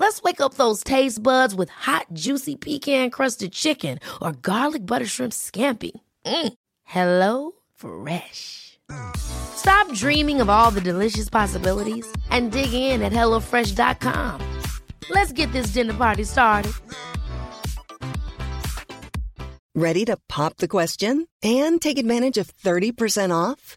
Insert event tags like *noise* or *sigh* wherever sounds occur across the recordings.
Let's wake up those taste buds with hot, juicy pecan-crusted chicken or garlic butter shrimp scampi. Mm. Hello Fresh. Stop dreaming of all the delicious possibilities and dig in at HelloFresh.com. Let's get this dinner party started. Ready to pop the question and take advantage of 30% off?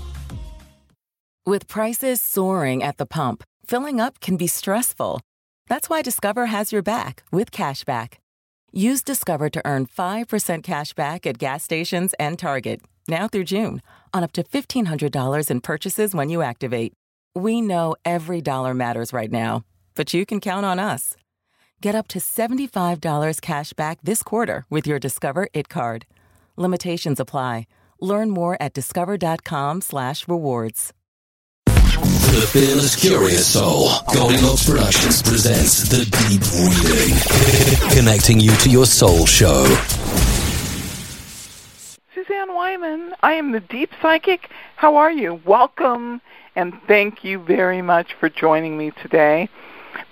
With prices soaring at the pump, filling up can be stressful. That's why Discover has your back with cashback. Use Discover to earn 5% cash back at gas stations and Target, now through June, on up to $1,500 in purchases when you activate. We know every dollar matters right now, but you can count on us. Get up to $75 cash back this quarter with your Discover It card. Limitations apply. Learn more at discover.com The Fearless Curious Soul. Goldilocks Productions presents The Deep Reading. *laughs* Connecting you to your soul show. Suzanne Wyman. I am the Deep Psychic. How are you? Welcome and thank you very much for joining me today.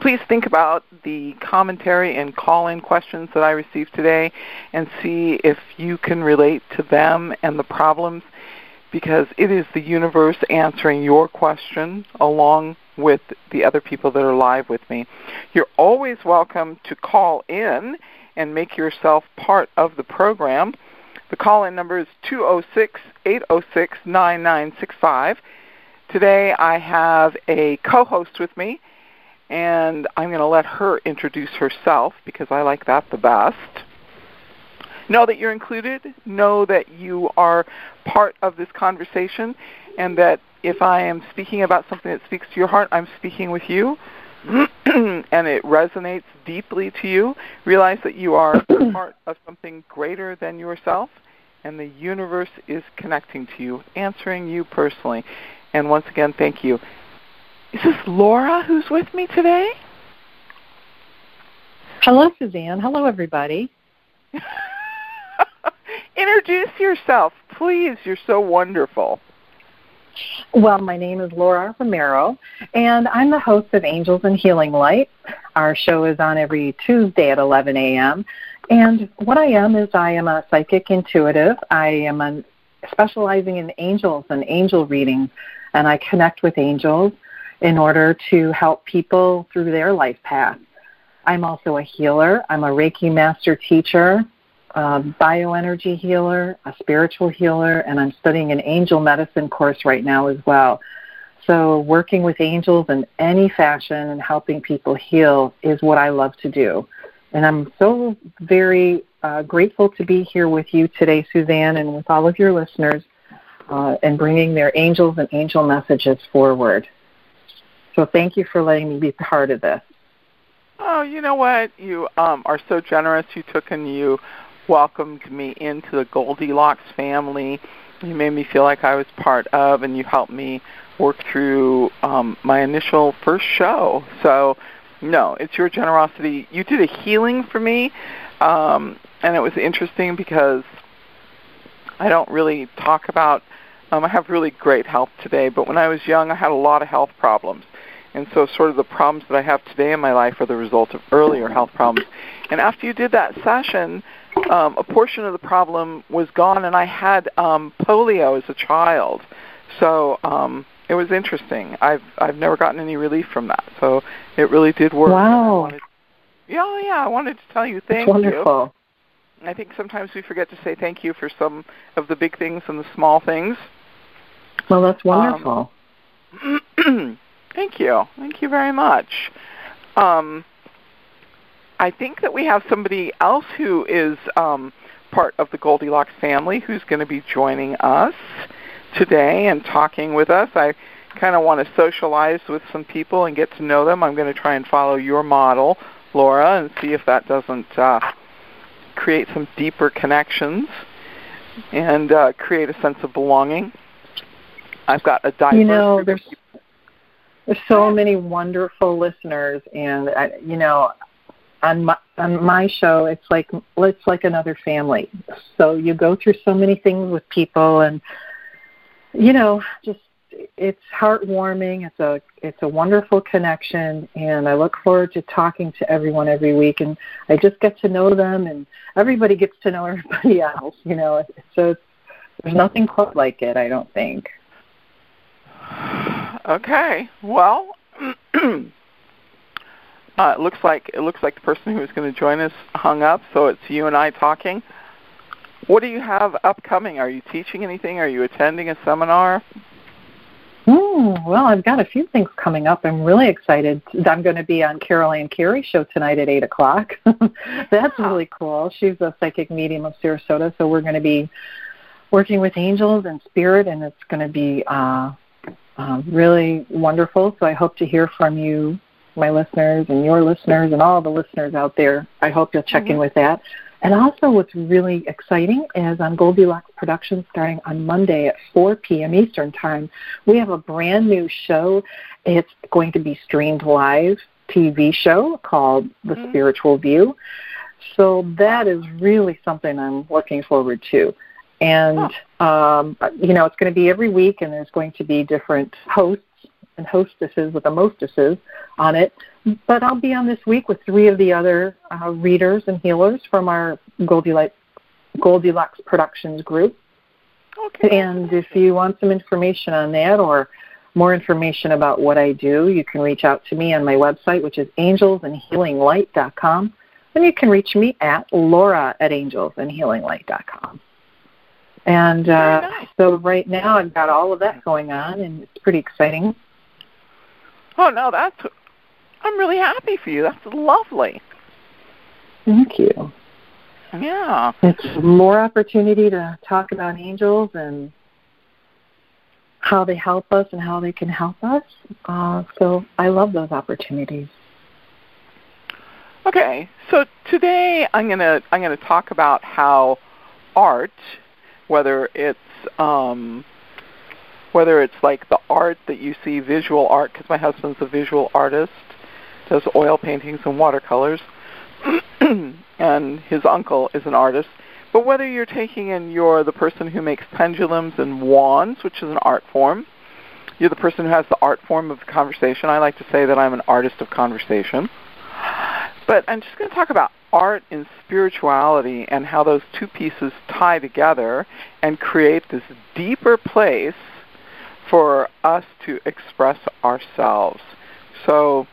Please think about the commentary and call in questions that I received today and see if you can relate to them and the problems because it is the universe answering your question along with the other people that are live with me. You're always welcome to call in and make yourself part of the program. The call in number is 206 806 9965. Today I have a co host with me, and I'm going to let her introduce herself because I like that the best. Know that you're included. Know that you are part of this conversation, and that if I am speaking about something that speaks to your heart, I'm speaking with you. *clears throat* and it resonates deeply to you, realize that you are *clears throat* part of something greater than yourself, and the universe is connecting to you, answering you personally. And once again, thank you. Is this Laura who's with me today? Hello, Suzanne. Hello, everybody. *laughs* Introduce yourself, please. You're so wonderful. Well, my name is Laura Romero, and I'm the host of Angels and Healing Light. Our show is on every Tuesday at 11 a.m. And what I am is I am a psychic intuitive. I am a, specializing in angels and angel readings, and I connect with angels in order to help people through their life path. I'm also a healer. I'm a Reiki master teacher a bioenergy healer, a spiritual healer, and I'm studying an angel medicine course right now as well. So, working with angels in any fashion and helping people heal is what I love to do. And I'm so very uh, grateful to be here with you today, Suzanne, and with all of your listeners, uh, and bringing their angels and angel messages forward. So thank you for letting me be part of this. Oh, you know what? You um, are so generous. You took and you welcomed me into the Goldilocks family. You made me feel like I was part of, and you helped me work through um, my initial first show. So, no, it's your generosity. You did a healing for me, um, and it was interesting because I don't really talk about. Um, I have really great health today, but when I was young, I had a lot of health problems. And so, sort of the problems that I have today in my life are the result of earlier health problems. And after you did that session, um, a portion of the problem was gone, and I had um, polio as a child. So um, it was interesting. I've I've never gotten any relief from that. So it really did work. Wow. Wanted, yeah, yeah. I wanted to tell you thank That's wonderful. you. I think sometimes we forget to say thank you for some of the big things and the small things. Well, that's wonderful. Um, *clears throat* thank you. Thank you very much. Um, I think that we have somebody else who is um, part of the Goldilocks family who's going to be joining us today and talking with us. I kind of want to socialize with some people and get to know them. I'm going to try and follow your model, Laura, and see if that doesn't uh, create some deeper connections and uh, create a sense of belonging. I've got a diverse You know, there's there's so many wonderful listeners, and I, you know, on my on my show, it's like it's like another family. So you go through so many things with people, and you know, just it's heartwarming. It's a it's a wonderful connection, and I look forward to talking to everyone every week. And I just get to know them, and everybody gets to know *laughs* everybody else. You know, so it's, there's nothing quite like it. I don't think. Okay. Well, *clears throat* uh, it looks like it looks like the person who was going to join us hung up, so it's you and I talking. What do you have upcoming? Are you teaching anything? Are you attending a seminar? Mm, well, I've got a few things coming up. I'm really excited. I'm going to be on Carol Ann Carey show tonight at eight o'clock. *laughs* That's really cool. She's a psychic medium of Sarasota, so we're going to be working with angels and spirit, and it's going to be uh, uh, really wonderful. So I hope to hear from you, my listeners, and your listeners, and all the listeners out there. I hope you'll check Mm-hmm. in with that. And also, what's really exciting is on Goldilocks Productions, starting on Monday at 4 p.m. Eastern Time, we have a brand new show. It's going to be streamed live TV show called The Mhm. Spiritual View. So that is really something I'm looking forward to. And um, you know, it's going to be every week, and there's going to be different hosts and hostesses with the mostesses on it. But I'll be on this week with three of the other uh, readers and healers from our Goldilocks, Goldilocks Productions group. Okay. And if you want some information on that or more information about what I do, you can reach out to me on my website, which is angelsandhealinglight.com. And you can reach me at laura at angelsandhealinglight.com. And uh, nice. so right now I've got all of that going on, and it's pretty exciting. Oh no, that's. I'm really happy for you. That's lovely. Thank you. Yeah. It's more opportunity to talk about angels and how they help us and how they can help us. Uh, so I love those opportunities. Okay. So today I'm gonna I'm gonna talk about how art, whether it's um, whether it's like the art that you see, visual art, because my husband's a visual artist, does oil paintings and watercolors, *clears throat* and his uncle is an artist. But whether you're taking in you're the person who makes pendulums and wands, which is an art form, you're the person who has the art form of conversation. I like to say that I'm an artist of conversation. But I'm just going to talk about art and spirituality and how those two pieces tie together and create this deeper place for us to express ourselves. So,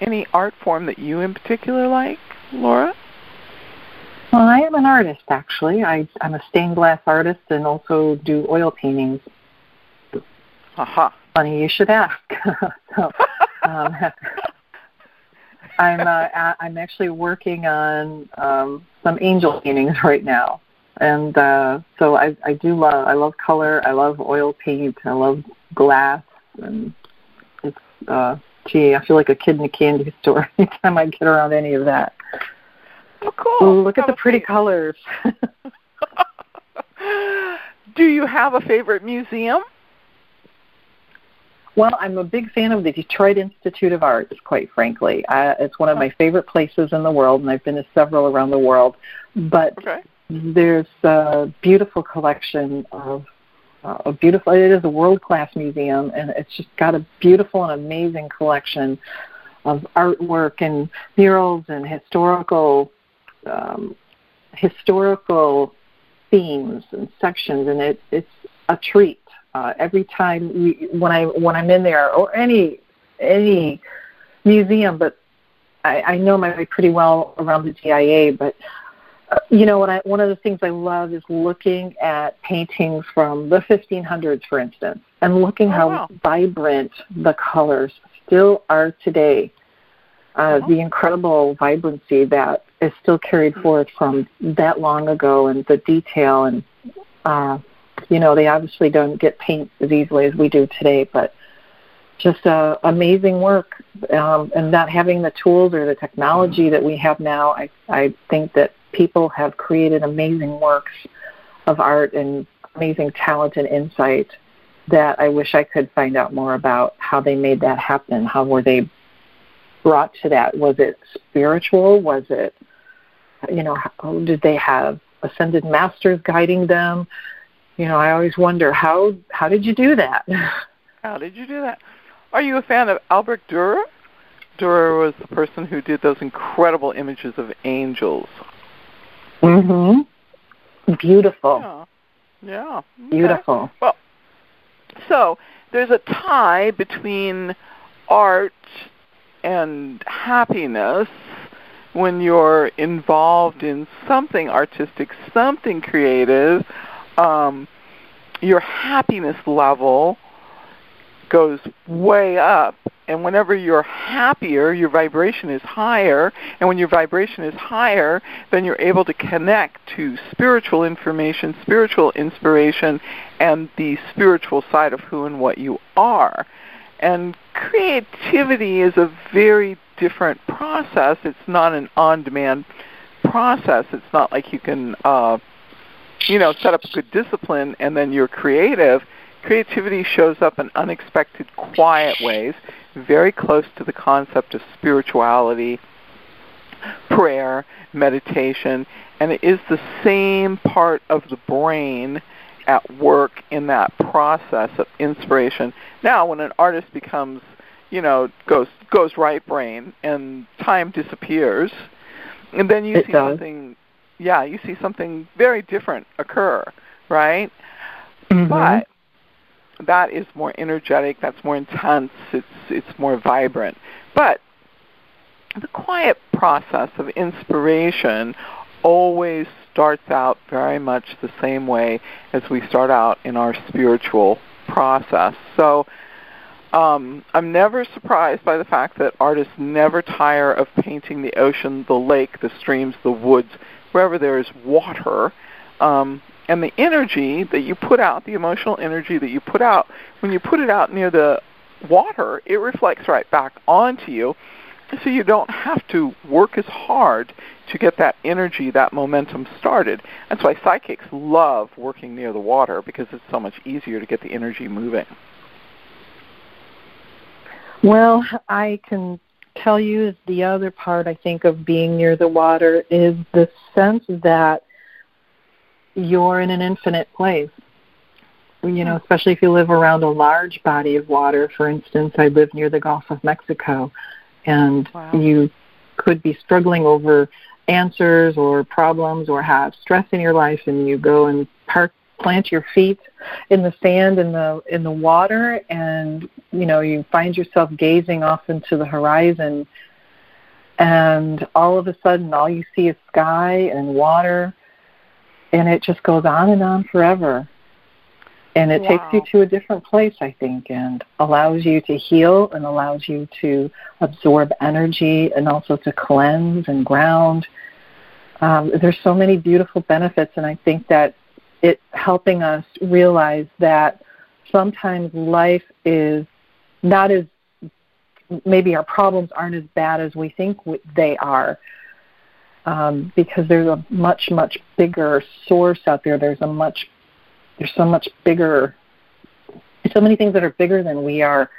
any art form that you in particular like, Laura? Well, I am an artist, actually. I, I'm a stained glass artist and also do oil paintings. Aha. Funny you should ask. *laughs* so, um, I'm uh, I'm actually working on um, some angel paintings right now, and uh, so I I do love I love color. I love oil paint. I love glass, and it's uh, gee, I feel like a kid in a candy *laughs* store anytime I get around any of that. Oh, cool. Look at the pretty colors. *laughs* Do you have a favorite museum? Well, I'm a big fan of the Detroit Institute of Arts, quite frankly. Uh, it's one of my favorite places in the world, and I've been to several around the world. But okay. There's a beautiful collection of uh, a beautiful. It is a world-class museum, and it's just got a beautiful and amazing collection of artwork and murals and historical um, historical themes and sections, and it, it's a treat uh, every time we, when I when I'm in there or any any museum, but I, I know my way pretty well around the DIA. But you know, what I, one of the things I love is looking at paintings from the 1500s, for instance, and looking oh, how wow. vibrant the colors still are today. Uh, oh. The incredible vibrancy that is still carried forth from that long ago, and the detail and uh, you know, they obviously don't get paint as easily as we do today, but just uh, amazing work. Um, and not having the tools or the technology that we have now, I, I think that people have created amazing works of art and amazing talent and insight that I wish I could find out more about how they made that happen. How were they brought to that? Was it spiritual? Was it, you know, how, did they have ascended masters guiding them? you know, I always wonder how how did you do that? *laughs* How did you do that? Are you a fan of Albert Dürer? Dürer was the person who did those incredible images of angels. Mhm. Beautiful. Yeah. Yeah. Okay. Beautiful. Well, so there's a tie between art and happiness when you're involved in something artistic, something creative. Um, your happiness level goes way up. And whenever you're happier, your vibration is higher. And when your vibration is higher, then you're able to connect to spiritual information, spiritual inspiration, and the spiritual side of who and what you are. And creativity is a very different process. It's not an on demand process. It's not like you can, uh, you know, set up a good discipline and then you're creative creativity shows up in unexpected, quiet ways, very close to the concept of spirituality, prayer, meditation, and it is the same part of the brain at work in that process of inspiration. Now, when an artist becomes, you know, goes goes right brain and time disappears, and then you it see does. something, yeah, you see something very different occur, right? Mm-hmm. But that is more energetic, that's more intense, it's it's more vibrant. But the quiet process of inspiration always starts out very much the same way as we start out in our spiritual process. So um, I'm never surprised by the fact that artists never tire of painting the ocean, the lake, the streams, the woods, wherever there is water. Um, and the energy that you put out, the emotional energy that you put out, when you put it out near the water, it reflects right back onto you. So you don't have to work as hard to get that energy, that momentum started. That's why psychics love working near the water because it's so much easier to get the energy moving. Well, I can tell you the other part I think of being near the water is the sense that you're in an infinite place. You know, hmm. especially if you live around a large body of water. For instance, I live near the Gulf of Mexico, and Wow. you could be struggling over answers or problems or have stress in your life, and you go and park, plant your feet in the sand in the in the water, and you know you find yourself gazing off into the horizon, and all of a sudden, all you see is sky and water and it just goes on and on forever. And it takes you to a different place, I think, and allows you to heal and allows you to absorb energy and also to cleanse and ground. Um, there's so many beautiful benefits, and I think that it helping us realize that sometimes life is not as maybe our problems aren't as bad as we think they are. Um, because there's a much much bigger source out there. There's a much there's so much bigger so many things that are bigger than we are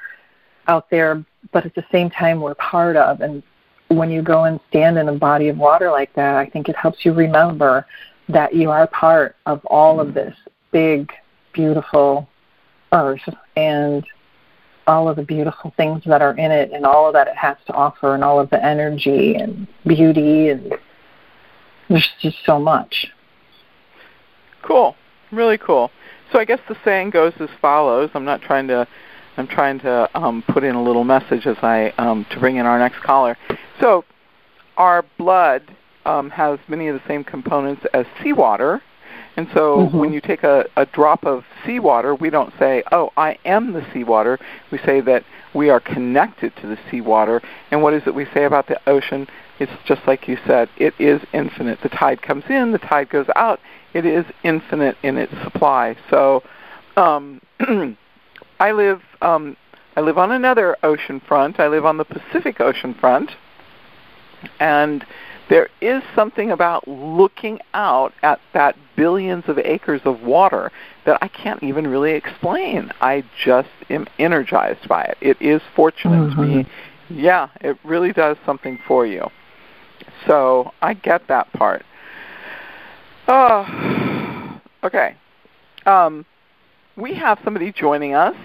out there, but at the same time we're part of. And when you go and stand in a body of water like that, I think it helps you remember that you are part of all of this big, beautiful earth and all of the beautiful things that are in it and all of that it has to offer and all of the energy and beauty and there's just so much. Cool. Really cool. So I guess the saying goes as follows. I'm not trying to I'm trying to um, put in a little message as I um, to bring in our next caller. So our blood um, has many of the same components as seawater, and so mm-hmm. when you take a, a drop of seawater, we don't say, "Oh, I am the seawater." We say that we are connected to the seawater. And what is it we say about the ocean? It's just like you said. It is infinite. The tide comes in, the tide goes out. It is infinite in its supply. So, um, *clears throat* I live um, I live on another ocean front. I live on the Pacific Ocean front, and there is something about looking out at that billions of acres of water that I can't even really explain. I just am energized by it. It is fortunate mm-hmm. to me. Mm-hmm. Yeah, it really does something for you. So I get that part. Oh, okay. Um, we have somebody joining us,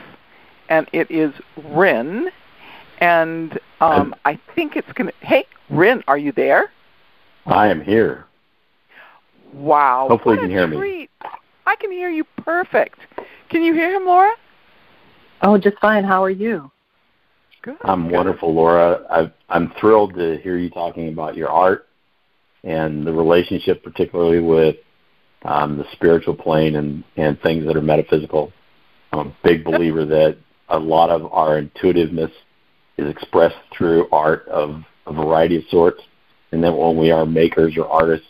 and it is Rin. And um, I think it's going to. Hey, Rin, are you there? I am here. Wow. Hopefully, you can hear treat. me. I can hear you perfect. Can you hear him, Laura? Oh, just fine. How are you? Good. I'm good. wonderful, Laura. i I'm thrilled to hear you talking about your art and the relationship, particularly with um, the spiritual plane and, and things that are metaphysical. I'm a big believer that a lot of our intuitiveness is expressed through art of a variety of sorts, and that when we are makers or artists,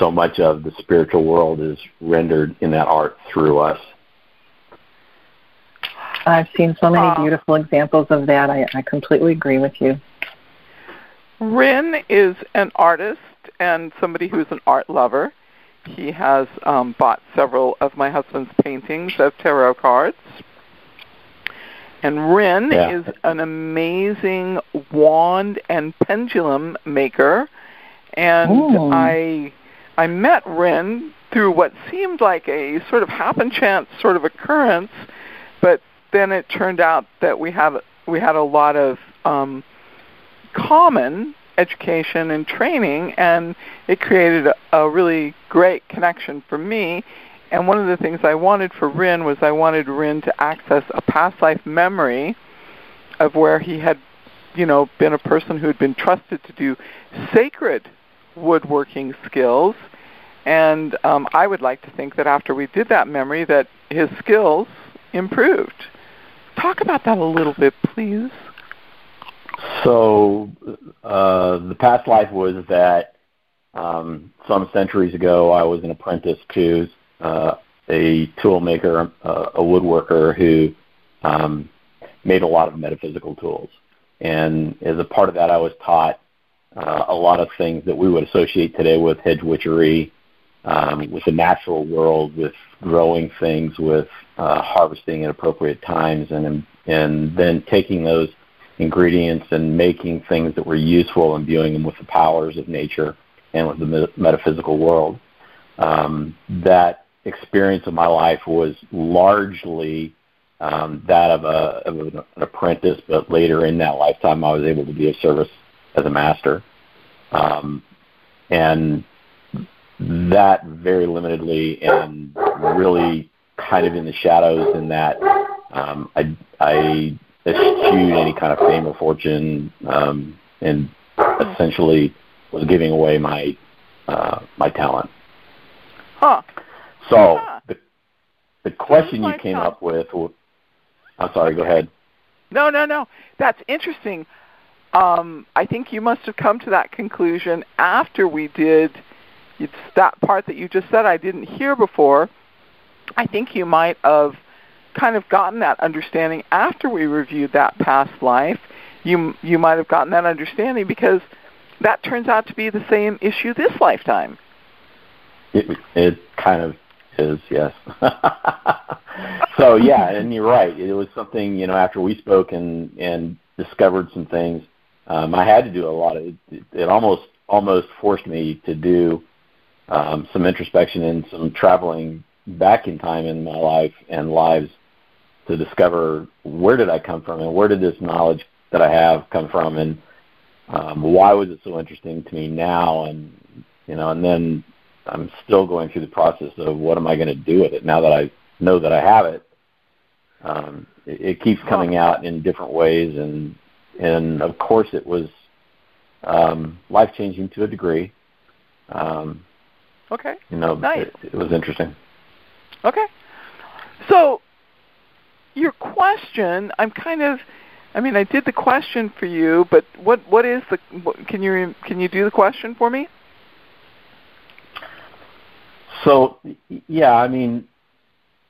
so much of the spiritual world is rendered in that art through us. I've seen so many beautiful examples of that. I, I completely agree with you. Rin is an artist and somebody who's an art lover. He has um, bought several of my husband's paintings of tarot cards. And Rin yeah. is an amazing wand and pendulum maker. And Ooh. I I met Rin through what seemed like a sort of happen chance sort of occurrence, but then it turned out that we have we had a lot of um, common education and training, and it created a, a really great connection for me. And one of the things I wanted for Rin was I wanted Rin to access a past life memory of where he had, you know, been a person who had been trusted to do sacred woodworking skills. And um, I would like to think that after we did that memory, that his skills improved. Talk about that a little bit, please. So uh, the past life was that um, some centuries ago I was an apprentice to uh, a tool maker, uh, a woodworker who um, made a lot of metaphysical tools. And as a part of that, I was taught uh, a lot of things that we would associate today with hedge witchery, um, with the natural world, with growing things, with uh, harvesting at appropriate times, and and then taking those ingredients and making things that were useful and viewing them with the powers of nature and with the metaphysical world. Um, that experience of my life was largely um, that of, a, of an apprentice, but later in that lifetime, I was able to be of service as a master. Um, and that very limitedly and really kind of in the shadows in that um, I, I eschewed any kind of fame or fortune, um, and essentially was giving away my uh, my talent. Huh. So the the question you came up with. I'm sorry. Go ahead. No, no, no. That's interesting. Um, I think you must have come to that conclusion after we did it's that part that you just said I didn't hear before. I think you might have kind of gotten that understanding after we reviewed that past life you you might have gotten that understanding because that turns out to be the same issue this lifetime. It, it kind of is, yes. *laughs* so yeah, and you're right. It was something you know after we spoke and and discovered some things. Um, I had to do a lot of. It, it almost almost forced me to do um, some introspection and some traveling back in time in my life and lives to discover where did I come from and where did this knowledge that I have come from and um, why was it so interesting to me now and you know and then I'm still going through the process of what am I going to do with it now that I know that I have it. Um, it, it keeps coming out in different ways and and of course it was um, life changing to a degree. Um, okay. You know, nice. it, it was interesting. Okay. So your question, I'm kind of I mean, I did the question for you, but what what is the what, can you can you do the question for me? So, yeah, I mean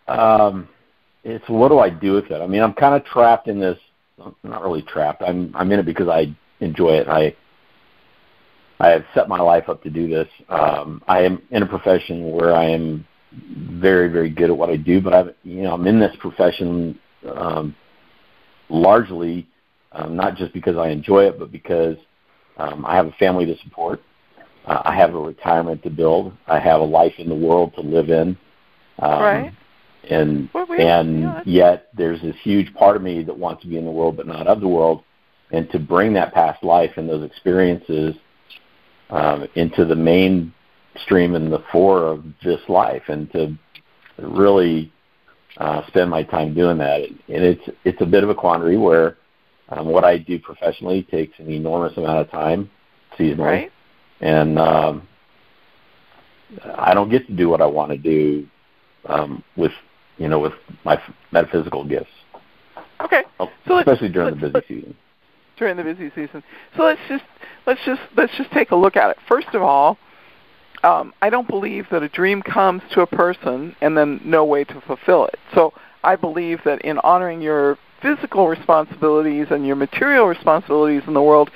um it's what do I do with it? I mean, I'm kind of trapped in this not really trapped. I'm I'm in it because I enjoy it. I I have set my life up to do this. Um I am in a profession where I am very very good at what I do, but I've you know I'm in this profession um, largely um, not just because I enjoy it, but because um, I have a family to support. Uh, I have a retirement to build. I have a life in the world to live in. Um, right. And well, we, and yeah. yet there's this huge part of me that wants to be in the world but not of the world, and to bring that past life and those experiences um, into the main stream and the fore of this life, and to really uh, spend my time doing that. And it's it's a bit of a quandary where um, what I do professionally takes an enormous amount of time seasonally, right. and um, I don't get to do what I want to do um, with you know with my metaphysical gifts. Okay, oh, so especially during the busy season. During the busy season, so let's just let's just let's just take a look at it. First of all, um, I don't believe that a dream comes to a person and then no way to fulfill it. So I believe that in honoring your physical responsibilities and your material responsibilities in the world,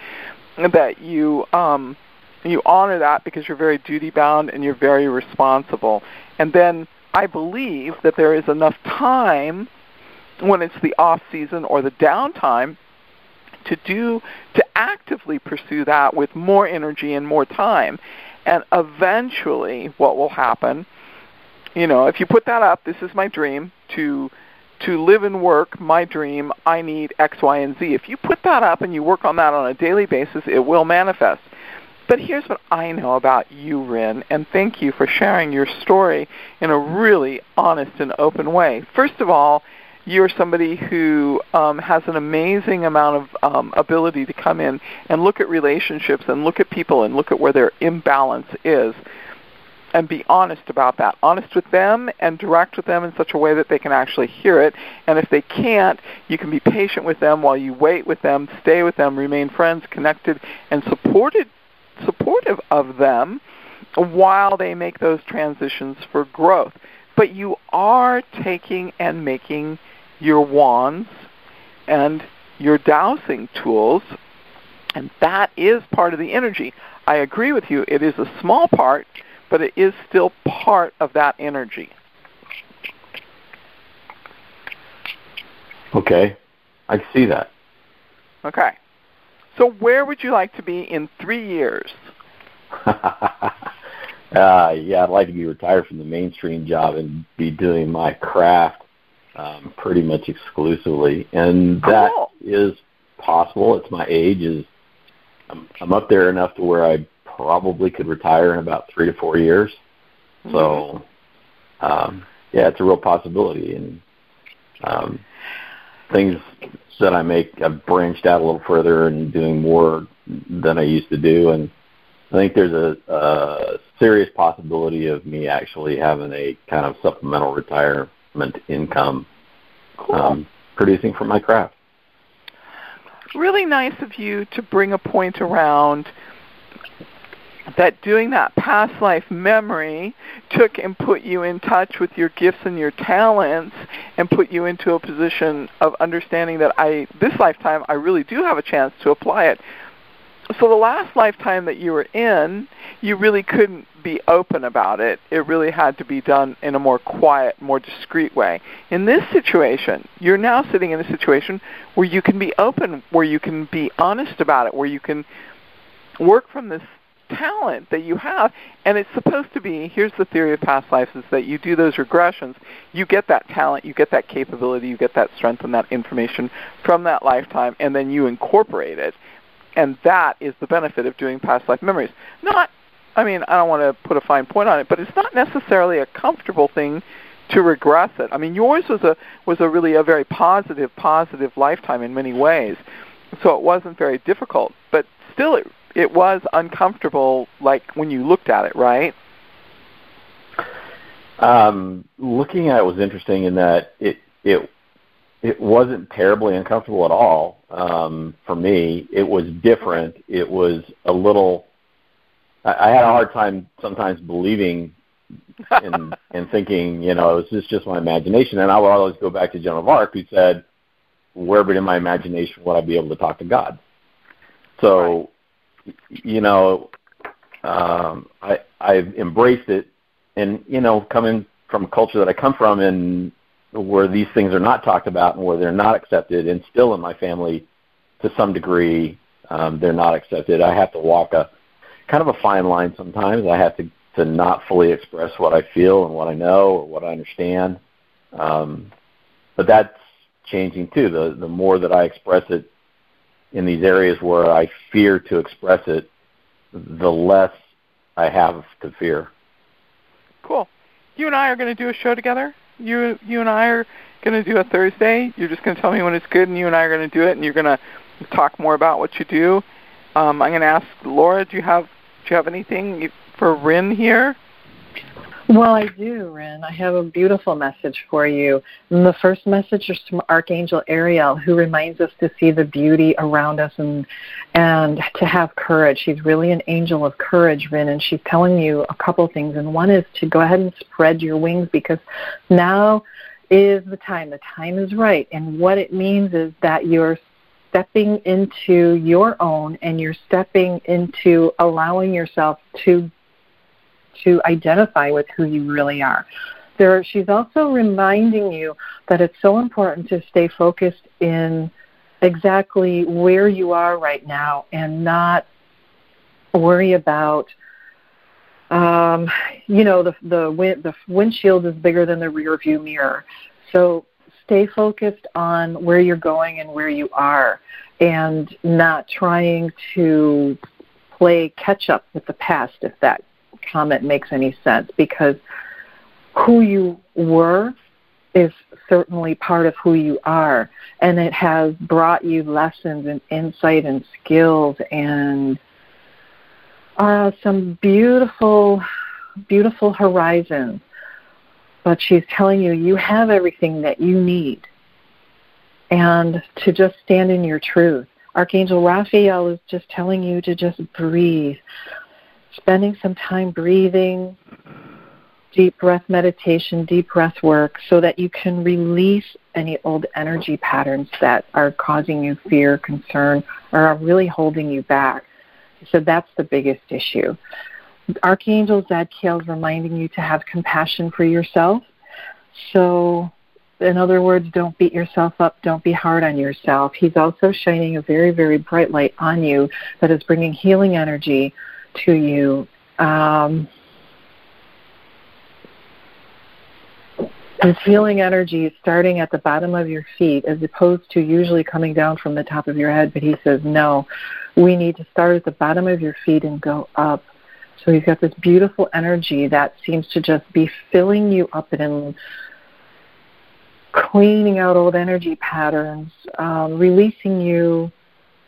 that you um, you honor that because you're very duty bound and you're very responsible. And then I believe that there is enough time when it's the off season or the downtime to do to actively pursue that with more energy and more time and eventually, what will happen, you know, if you put that up, this is my dream to to live and work my dream, I need X, Y, and Z. If you put that up and you work on that on a daily basis, it will manifest. But here's what I know about you, Rin, and thank you for sharing your story in a really honest and open way. First of all, you're somebody who um, has an amazing amount of um, ability to come in and look at relationships and look at people and look at where their imbalance is and be honest about that. Honest with them and direct with them in such a way that they can actually hear it. And if they can't, you can be patient with them while you wait with them, stay with them, remain friends, connected, and supported, supportive of them while they make those transitions for growth. But you are taking and making your wands and your dowsing tools, and that is part of the energy. I agree with you. It is a small part, but it is still part of that energy. Okay, I see that. Okay. So where would you like to be in three years? *laughs* uh, yeah, I'd like to be retired from the mainstream job and be doing my craft um, pretty much exclusively, and that cool. is possible. It's my age is I'm, I'm up there enough to where I probably could retire in about three to four years. Mm-hmm. So, um, yeah, it's a real possibility, and um, things that I make, I've branched out a little further and doing more than I used to do, and I think there's a, a serious possibility of me actually having a kind of supplemental retirement income cool. um, producing from my craft. Really nice of you to bring a point around that doing that past life memory took and put you in touch with your gifts and your talents and put you into a position of understanding that I this lifetime I really do have a chance to apply it. So the last lifetime that you were in, you really couldn't be open about it. It really had to be done in a more quiet, more discreet way. In this situation, you're now sitting in a situation where you can be open, where you can be honest about it, where you can work from this talent that you have and it's supposed to be here's the theory of past lives is that you do those regressions you get that talent you get that capability you get that strength and that information from that lifetime and then you incorporate it and that is the benefit of doing past life memories. Not i mean i don't want to put a fine point on it but it's not necessarily a comfortable thing to regress it. I mean yours was a was a really a very positive positive lifetime in many ways. So it wasn't very difficult but still it it was uncomfortable, like when you looked at it, right? Um, looking at it was interesting in that it it it wasn't terribly uncomfortable at all um, for me. It was different. It was a little. I, I had a hard time sometimes believing and *laughs* and thinking, you know, is this just my imagination? And I would always go back to Joan of Arc, who said, "Where but in my imagination would I be able to talk to God?" So you know, um, I I've embraced it, and you know, coming from a culture that I come from, and where these things are not talked about and where they're not accepted, and still in my family, to some degree, um, they're not accepted. I have to walk a kind of a fine line sometimes. I have to to not fully express what I feel and what I know or what I understand. Um, but that's changing too. The the more that I express it, in these areas where I fear to express it, the less I have to fear. Cool. You and I are going to do a show together. You you and I are going to do a Thursday. You're just going to tell me when it's good, and you and I are going to do it, and you're going to talk more about what you do. Um, I'm going to ask Laura. Do you have do you have anything for Rin here? Well, I do, Rin. I have a beautiful message for you. And the first message is from Archangel Ariel, who reminds us to see the beauty around us and and to have courage. She's really an angel of courage, Rin, and she's telling you a couple things. And one is to go ahead and spread your wings because now is the time. The time is right. And what it means is that you're stepping into your own and you're stepping into allowing yourself to to identify with who you really are. There, she's also reminding you that it's so important to stay focused in exactly where you are right now and not worry about um, you know the the wind, the windshield is bigger than the rear view mirror so stay focused on where you're going and where you are and not trying to play catch up with the past if that comment makes any sense because who you were is certainly part of who you are and it has brought you lessons and insight and skills and uh, some beautiful beautiful horizons. But she's telling you you have everything that you need. And to just stand in your truth. Archangel raphael is just telling you to just breathe spending some time breathing, deep breath meditation, deep breath work, so that you can release any old energy patterns that are causing you fear, concern, or are really holding you back. So that's the biggest issue. Archangel Zadkiel is reminding you to have compassion for yourself. So, in other words, don't beat yourself up, don't be hard on yourself. He's also shining a very, very bright light on you that is bringing healing energy to you. Um, this healing energy is starting at the bottom of your feet as opposed to usually coming down from the top of your head. But he says, no, we need to start at the bottom of your feet and go up. So he's got this beautiful energy that seems to just be filling you up and cleaning out old energy patterns, um, releasing you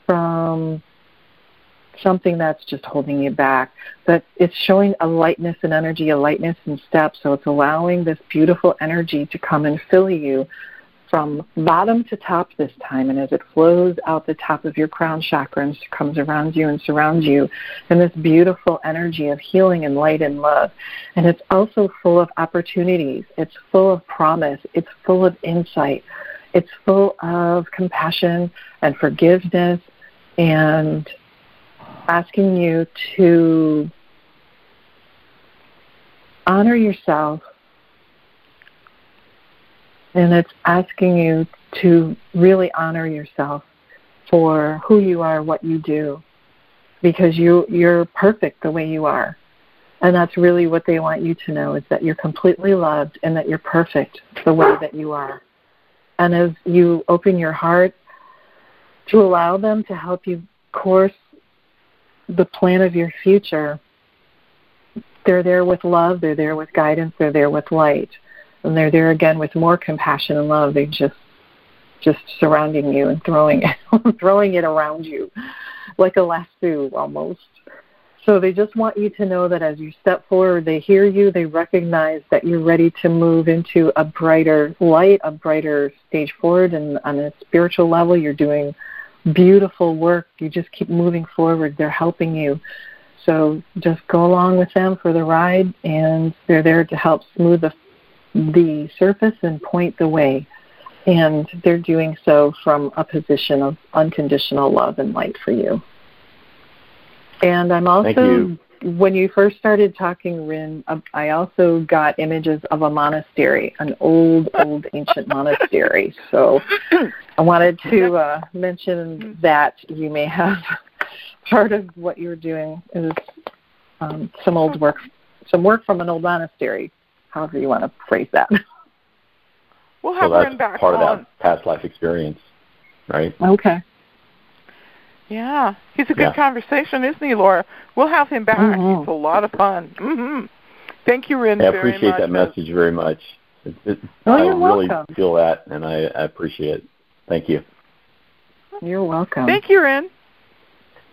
from something that's just holding you back. But it's showing a lightness and energy, a lightness and step. So it's allowing this beautiful energy to come and fill you from bottom to top this time, and as it flows out the top of your crown chakra and comes around you and surrounds you in this beautiful energy of healing and light and love. And it's also full of opportunities. It's full of promise. It's full of insight. It's full of compassion and forgiveness and asking you to honor yourself and it's asking you to really honor yourself for who you are, what you do, because you you're perfect the way you are. And that's really what they want you to know is that you're completely loved and that you're perfect the way that you are. And as you open your heart to allow them to help you course the plan of your future, they're there with love, they're there with guidance, they're there with light and they're there again with more compassion and love. They're just just surrounding you and throwing it, *laughs* throwing it around you like a lasso almost. So they just want you to know that as you step forward, they hear you, they recognize that you're ready to move into a brighter light, a brighter stage forward, and on a spiritual level, you're doing beautiful work. You just keep moving forward. They're helping you. So just go along with them for the ride, and they're there to help smooth the the surface and point the way. And they're doing so from a position of unconditional love and light for you. And I'm also. When you first started talking, Rin, um, I also got images of a monastery, an old, old ancient monastery. So I wanted to uh, mention that you may have part of what you're doing is um, some old work, some work from an old monastery however you want to phrase that. We'll have so that's Rin back part on. of that past life experience, right? Okay. Yeah, he's a good Yeah. conversation, isn't he, Laura? We'll have him back. Mhm. He's a lot of fun. hmm Thank you, Rin. I very appreciate much. that message very much. It, it, Oh, I you're really welcome. feel that, and I, I appreciate it. Thank you. You're welcome. Thank you, Rin.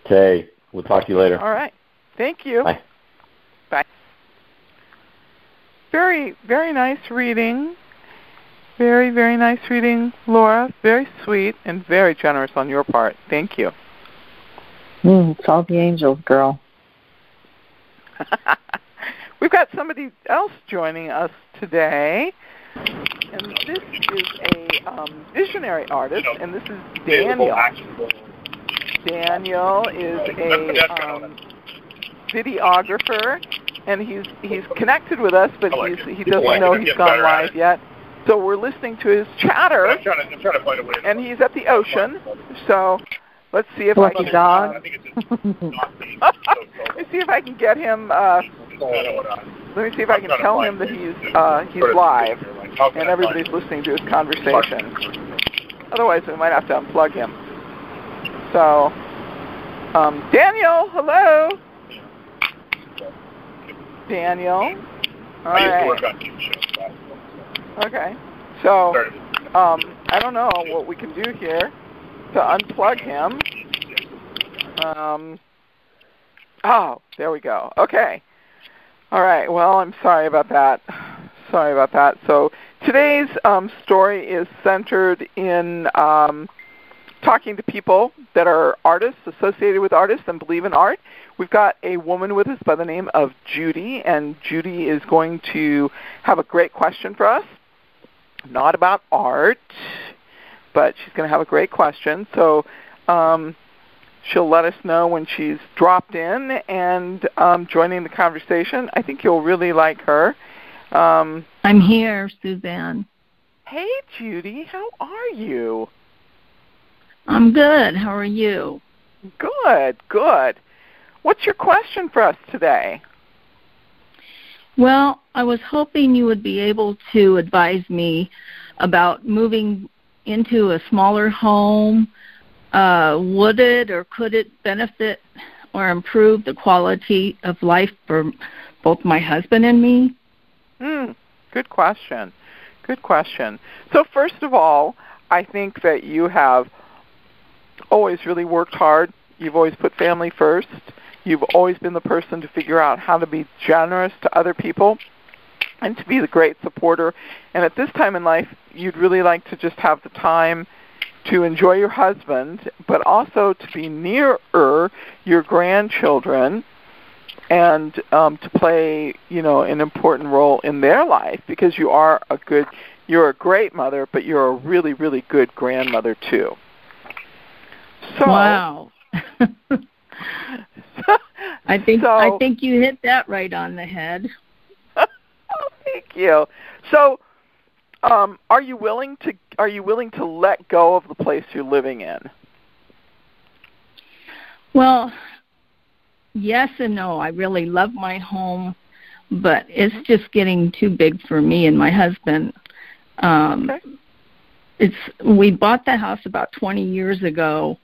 Okay, we'll talk to you later. All right. Thank you. Bye. Bye. Very, very nice reading. Very, very nice reading, Laura. Very sweet and very generous on your part. Thank you. Mm, it's all the angels, girl. *laughs* We've got somebody else joining us today, and this is a um, visionary artist, and this is Daniel. Daniel is a um, videographer, and he's he's connected with us, but he's, he doesn't know he's gone live yet. So we're listening to his chatter, I'm trying to, I'm trying to find a way. to- and he's at the ocean. So let's see if I can. dog. I think it's just not being so- Let's see if I can get him. Uh, so- so- let me see if I can tell him that he's uh, he's live and everybody's listening to his conversation. Otherwise, we might have to unplug him. So, um, Daniel, hello. Daniel. All I used to right. work on TV. Okay. So, um, I don't know what we can do here to unplug him. Um, oh, there we go. Okay. All right. Well, I'm sorry about that. Sorry about that. So today's um, story is centered in um, talking to people that are artists, associated with artists, and believe in art. We've got a woman with us by the name of Judy, and Judy is going to have a great question for us. Not about art, but she's going to have a great question. So um, she'll let us know when she's dropped in and um, joining the conversation. I think you'll really like her. Um, I'm here, Suzanne. hey, Judy, how are you? I'm good. How are you? Good, good. What's your question for us today? Well, I was hoping you would be able to advise me about moving into a smaller home. Uh, would it or could it benefit or improve the quality of life for both my husband and me? Hmm, good question. Good question. So first of all, I think that you have always really worked hard. You've always put family first. You've always been the person to figure out how to be generous to other people. And to be the great supporter. And at this time in life, you'd really like to just have the time to enjoy your husband, but also to be nearer your grandchildren and um, to play, you know, an important role in their life because you are a good, you're a great mother, but you're a really, really good grandmother too. So, wow. *laughs* *laughs* I think so, I think you hit that right on the head. Thank you. So, um, are you willing to are you willing to let go of the place you're living in? Well, yes and no. I really love my home, but it's just getting too big for me and my husband. Um, okay. It's we bought the house about 20 years ago,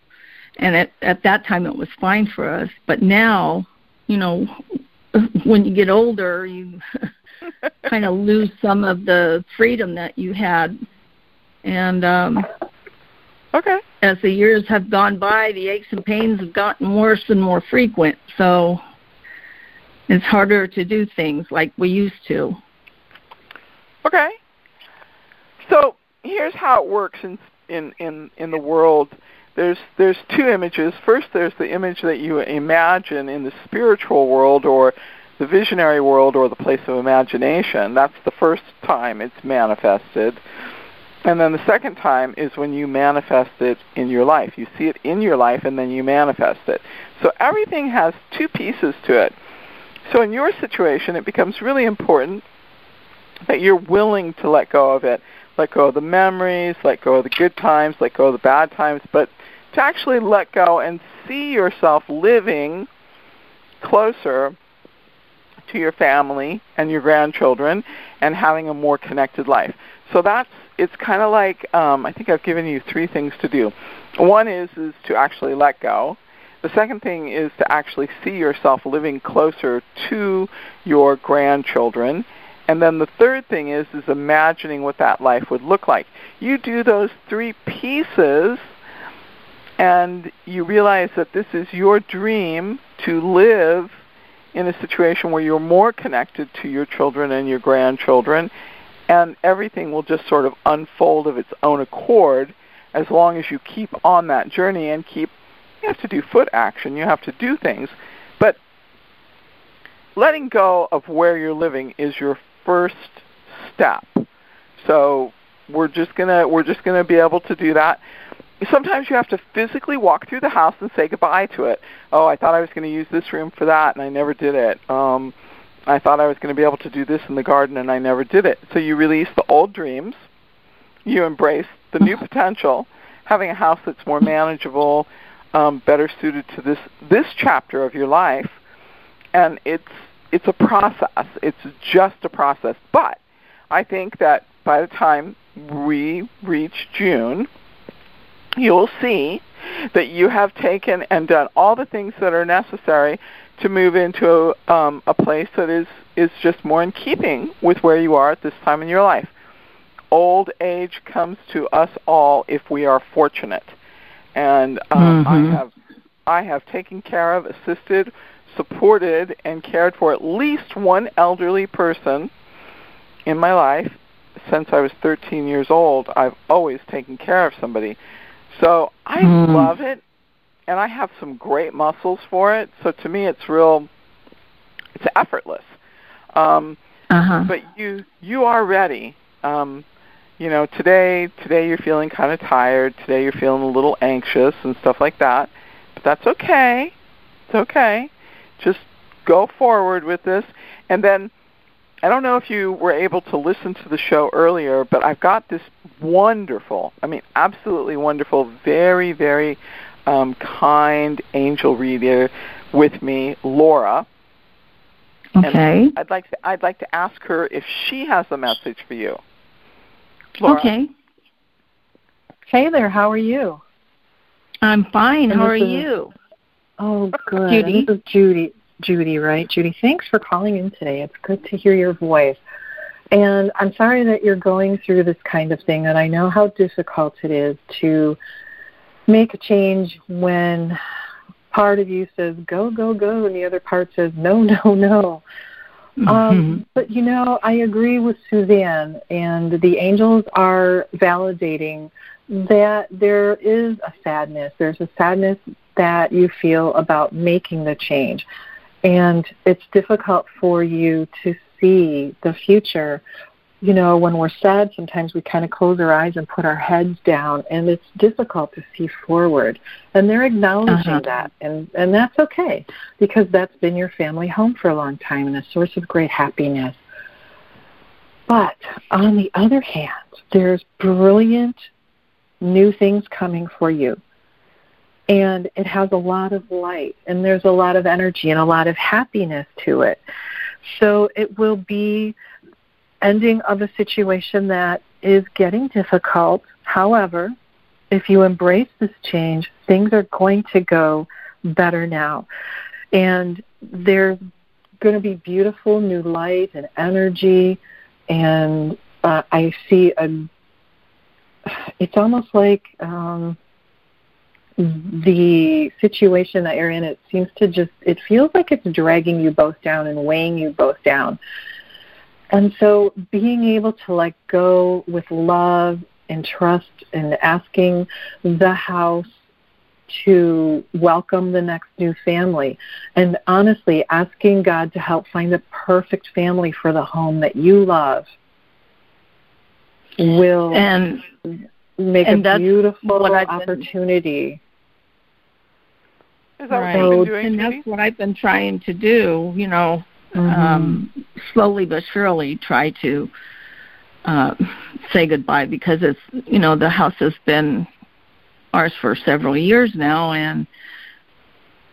and at at that time it was fine for us. But now, you know, *laughs* when you get older, you *laughs* *laughs* kind of lose some of the freedom that you had. And um okay. As the years have gone by, the aches and pains have gotten worse and more frequent. So it's harder to do things like we used to. Okay. So here's how it works in in in in the world. There's there's two images. First, there's the image that you imagine in the spiritual world or the visionary world or the place of imagination. That's the first time it's manifested. And then the second time is when you manifest it in your life. You see it in your life and then you manifest it. So everything has two pieces to it. So in your situation, it becomes really important that you're willing to let go of it. Let go of the memories, let go of the good times, let go of the bad times, but to actually let go and see yourself living closer to your family and your grandchildren and having a more connected life. So that's it's kind of like um, I think I've given you three things to do. One is is to actually let go. The second thing is to actually see yourself living closer to your grandchildren. And then the third thing is is imagining what that life would look like. You do those three pieces and you realize that this is your dream to live in a situation where you're more connected to your children and your grandchildren, and everything will just sort of unfold of its own accord as long as you keep on that journey and keep you have to do foot action, you have to do things. But letting go of where you're living is your first step. So we're just gonna we're just gonna be able to do that sometimes you have to physically walk through the house and say goodbye to it. Oh, I thought I was going to use this room for that, and I never did it. Um, I thought I was going to be able to do this in the garden, and I never did it. So you release the old dreams, you embrace the new *laughs* potential, having a house that's more manageable, um, better suited to this this chapter of your life, and it's it's a process. It's just a process. But I think that by the time we reach June, you'll see that you have taken and done all the things that are necessary to move into a, um, a place that is, is just more in keeping with where you are at this time in your life. Old age comes to us all if we are fortunate. And um, mm-hmm. I have I have taken care of, assisted, supported, and cared for at least one elderly person in my life since I was 13 years old. I've always taken care of somebody. So I Mm. love it, and I have some great muscles for it. So to me, it's real. It's effortless. Um, Uh-huh. but you you are ready. Um, you know, today today you're feeling kind of tired. Today you're feeling a little anxious and stuff like that. But that's okay. It's okay. Just go forward with this, and then I don't know if you were able to listen to the show earlier, but I've got this wonderful, I mean, absolutely wonderful, very, very um, kind angel reader with me, Laura. Okay. And I'd like to I'd like to ask her if she has a message for you. Laura. Okay. Hey there, how are you? I'm fine. And How are is- you? Oh, *laughs* good. Judy? This is Judy. Judy, right? Judy, thanks for calling in today. It's good to hear your voice. And I'm sorry that you're going through this kind of thing, and I know how difficult it is to make a change when part of you says go, go, go, and the other part says no, *laughs* no, no. Um, Mm-hmm. but you know, I agree with Suzanne, and the angels are validating that there is a sadness. There's a sadness that you feel about making the change, and it's difficult for you to see the future. You know, when we're sad, sometimes we kind of close our eyes and put our heads down, and it's difficult to see forward. And they're acknowledging Uh-huh. that, and and that's okay because that's been your family home for a long time and a source of great happiness. But on the other hand, there's brilliant new things coming for you. And it has a lot of light, and there's a lot of energy and a lot of happiness to it. So it will be ending of a situation that is getting difficult. However, if you embrace this change, things are going to go better now. And there's going to be beautiful new light and energy. And uh, I see a, it's almost like um, the situation that you're in, it seems to just, it feels like it's dragging you both down and weighing you both down. And so being able to let go with love and trust and asking the house to welcome the next new family and honestly asking God to help find the perfect family for the home that you love will And make and a beautiful opportunity. Is that right. what you've been doing, and Judy? that's what I've been trying to do. You know, Mhm. um, slowly but surely try to uh, say goodbye because it's you know the house has been ours for several years now, and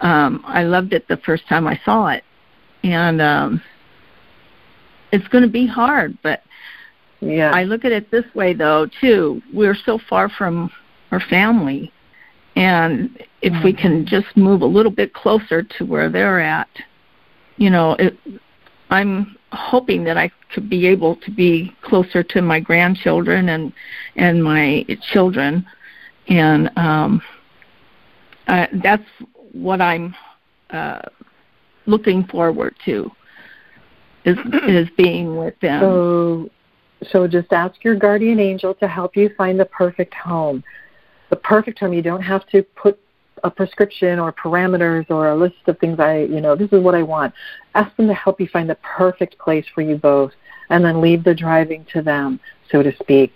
um, I loved it the first time I saw it, and um, it's going to be hard. But yeah. I look at it this way though too: we're so far from our family, and if we can just move a little bit closer to where they're at, you know, it, I'm hoping that I could be able to be closer to my grandchildren and and my children, and um, uh, that's what I'm uh, looking forward to is *clears throat* is being with them. So, so just ask your guardian angel to help you find the perfect home. The perfect home. You don't have to put a prescription or parameters or a list of things. I, you know, this is what I want. Ask them to help you find the perfect place for you both, and then leave the driving to them, so to speak.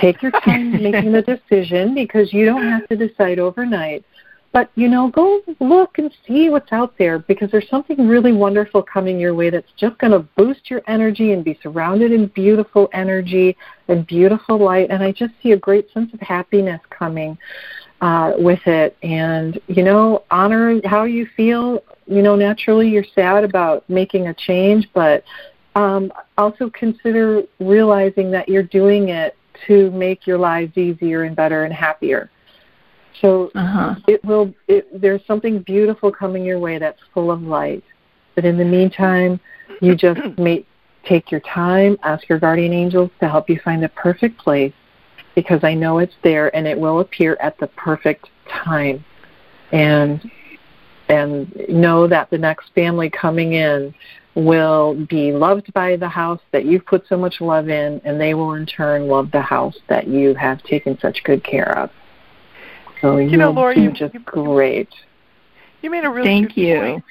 Take your time *laughs* making the decision because you don't have to decide overnight. But you know, go look and see what's out there because there's something really wonderful coming your way that's just going to boost your energy and be surrounded in beautiful energy and beautiful light. And I just see a great sense of happiness coming uh, with it. And you know, honor how you feel. You know, naturally you're sad about making a change, but um, also consider realizing that you're doing it to make your lives easier and better and happier. So Uh-huh. it will. It, there's something beautiful coming your way that's full of light. But in the meantime, you just *clears throat* may take your time. Ask your guardian angels to help you find the perfect place, because I know it's there and it will appear at the perfect time. And and know that the next family coming in will be loved by the house that you've put so much love in, and they will in turn love the house that you have taken such good care of. So You know, you'll Laura, you- just you- great. You made a really Thank good you. point.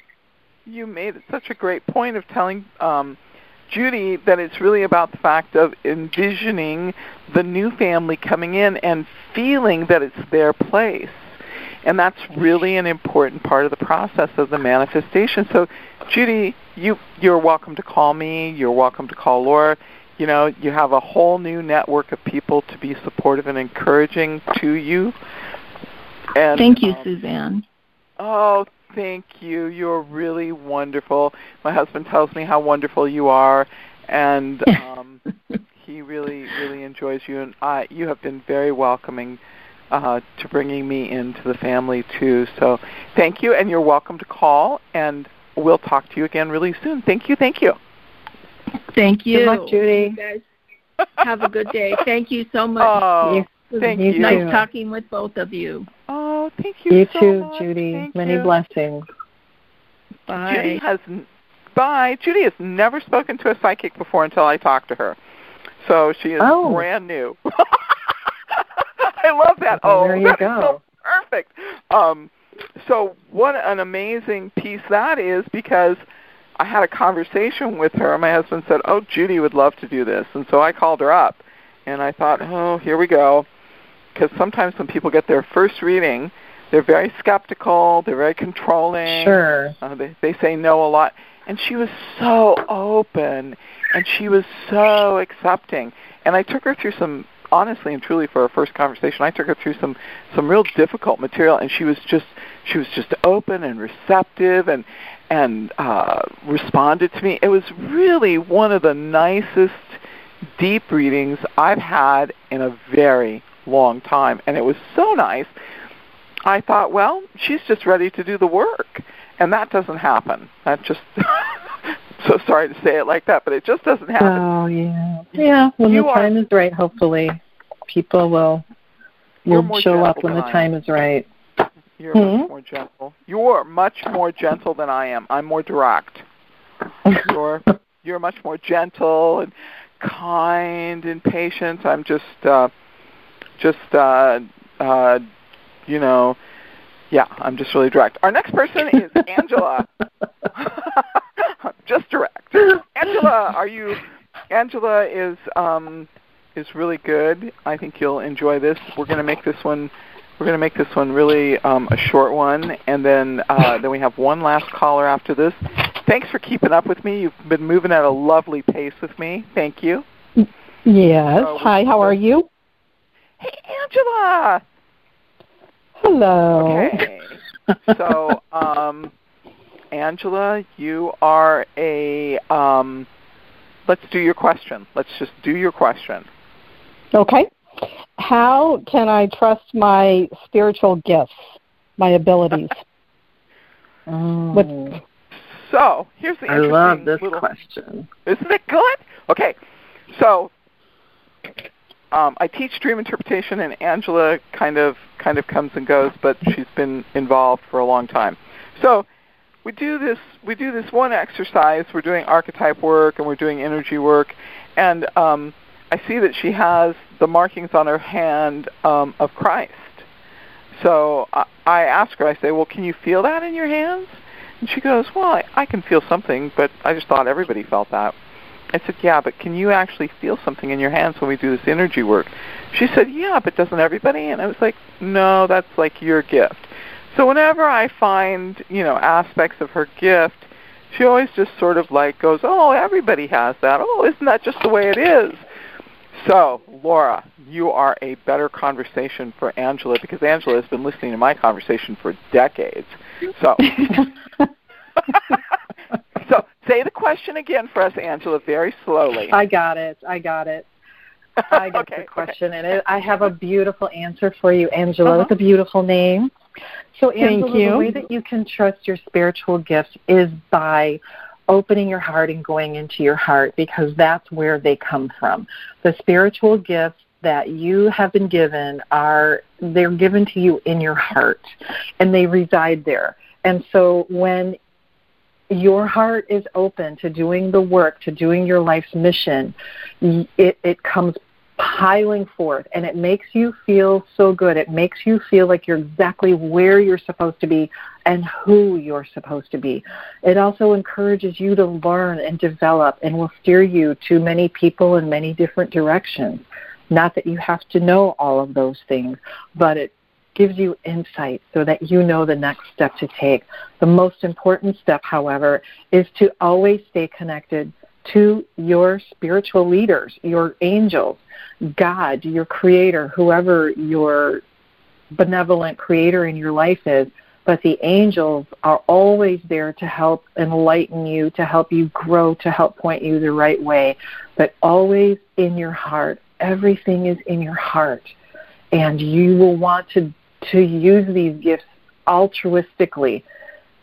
You made such a great point of telling um, Judy that it's really about the fact of envisioning the new family coming in and feeling that it's their place. And that's really an important part of the process of the manifestation. So, Judy, you you're welcome to call me. You're welcome to call Laura. You know, you have a whole new network of people to be supportive and encouraging to you. And, Thank you, um, Suzanne. Oh, thank you. You're really wonderful. My husband tells me how wonderful you are, and *laughs* um, he really, really enjoys you. And I, you have been very welcoming uh, to bringing me into the family too. So, thank you, and you're welcome to call. And we'll talk to you again really soon. Thank you. Thank you. Thank you. Good luck, Judy. You guys have a good day. Thank you so much. Oh, You- It was thank you you. nice too. talking with both of you. Oh, thank you. You so too, much. Judy. Thank Many you. blessings. Bye. Judy has n- Bye. Judy has never spoken to a psychic before until I talked to her. So she is oh. brand new. *laughs* I love that. Well, oh, there you that go. is so perfect. Um, so what an amazing piece that is because I had a conversation with her. My husband said, "Oh, Judy would love to do this," and so I called her up, and I thought, "Oh, here we go," because sometimes when people get their first reading, they're very skeptical, they're very controlling. Sure. Uh, they they say no a lot, and she was so open, and she was so accepting, and I took her through some honestly and truly for our first conversation, I took her through some some real difficult material, and she was just she was just open and receptive and and uh, responded to me. It was really one of the nicest deep readings I've had in a very long time, and it was so nice. I thought, well, she's just ready to do the work, and that doesn't happen. That just *laughs* so sorry to say it like that, but it just doesn't happen. Oh yeah, yeah. When You the are- time is right, hopefully, people will will show up when the time is right. You're Hmm? much more gentle. You're much more gentle than I am. I'm more direct. You're *laughs* you're much more gentle and kind and patient. I'm just uh just uh uh you know yeah, I'm just really direct. Our next person is Angela. *laughs* *laughs* just direct. Angela, are you Angela is um is really good. I think you'll enjoy this. We're going to make this one we're going to make this one really um, a short one, and then uh, *laughs* then we have one last caller after this. Thanks for keeping up with me. You've been moving at a lovely pace with me. Thank you. Yes. Uh, Hi, how are you? Hey, Angela. Hello. Okay. so, *laughs* um, Angela, you are a. Um, let's do your question. Let's just do your question. Okay. How can I trust my spiritual gifts, my abilities? *laughs* With, So here's the answer. I love this little, question. Isn't it good? Okay, so um, I teach dream interpretation, and Angela kind of kind of comes and goes, but she's been involved for a long time. So we do this we do this one exercise. We're doing archetype work and we're doing energy work, and um, I see that she has the markings on her hand um, of Christ. So I, I ask her. I say, "Well, can you feel that in your hands?" And she goes, "Well, I, I can feel something, but I just thought everybody felt that." I said, "Yeah, but can you actually feel something in your hands when we do this energy work?" She said, "Yeah, but doesn't everybody?" And I was like, "No, that's like your gift." So whenever I find, you know, aspects of her gift, she always just sort of like goes, "Oh, everybody has that. Oh, isn't that just the way it is?" So, Laura, you are a better conversation for Angela because Angela has been listening to my conversation for decades. So, *laughs* say the question again for us, Angela, very slowly. I got it. I got it. I *laughs* got Okay, the question, and it, I have a beautiful answer for you, Angela. Uh-huh. That's a beautiful name. So, Thank Angela, you. the way that you can trust your spiritual gifts is by opening your heart and going into your heart because that's where they come from. The spiritual gifts that you have been given are they're given to you in your heart and they reside there. And so when your heart is open to doing the work, to doing your life's mission, it, it comes piling forth and it makes you feel so good. It makes you feel like you're exactly where you're supposed to be and who you're supposed to be. It also encourages you to learn and develop and will steer you to many people in many different directions. Not that you have to know all of those things, but it gives you insight so that you know the next step to take. The most important step, however, is to always stay connected to your spiritual leaders, your angels, God, your creator, whoever your benevolent creator in your life is. But the angels are always there to help enlighten you, to help you grow, to help point you the right way. But always in your heart. Everything is in your heart. And you will want to, to use these gifts altruistically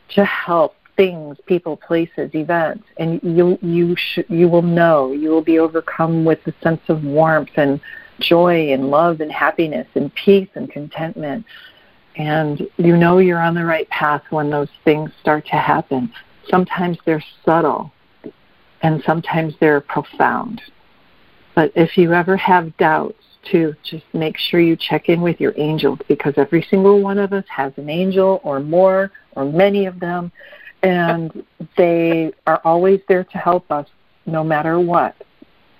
to help things, people, places, events, and you you sh- you will know you will be overcome with a sense of warmth and joy and love and happiness and peace and contentment, and you know you're on the right path when those things start to happen. sometimes they're subtle and sometimes they're profound. But if you ever have doubts, to just make sure you check in with your angels because every single one of us has an angel or more or many of them, and they are always there to help us no matter what.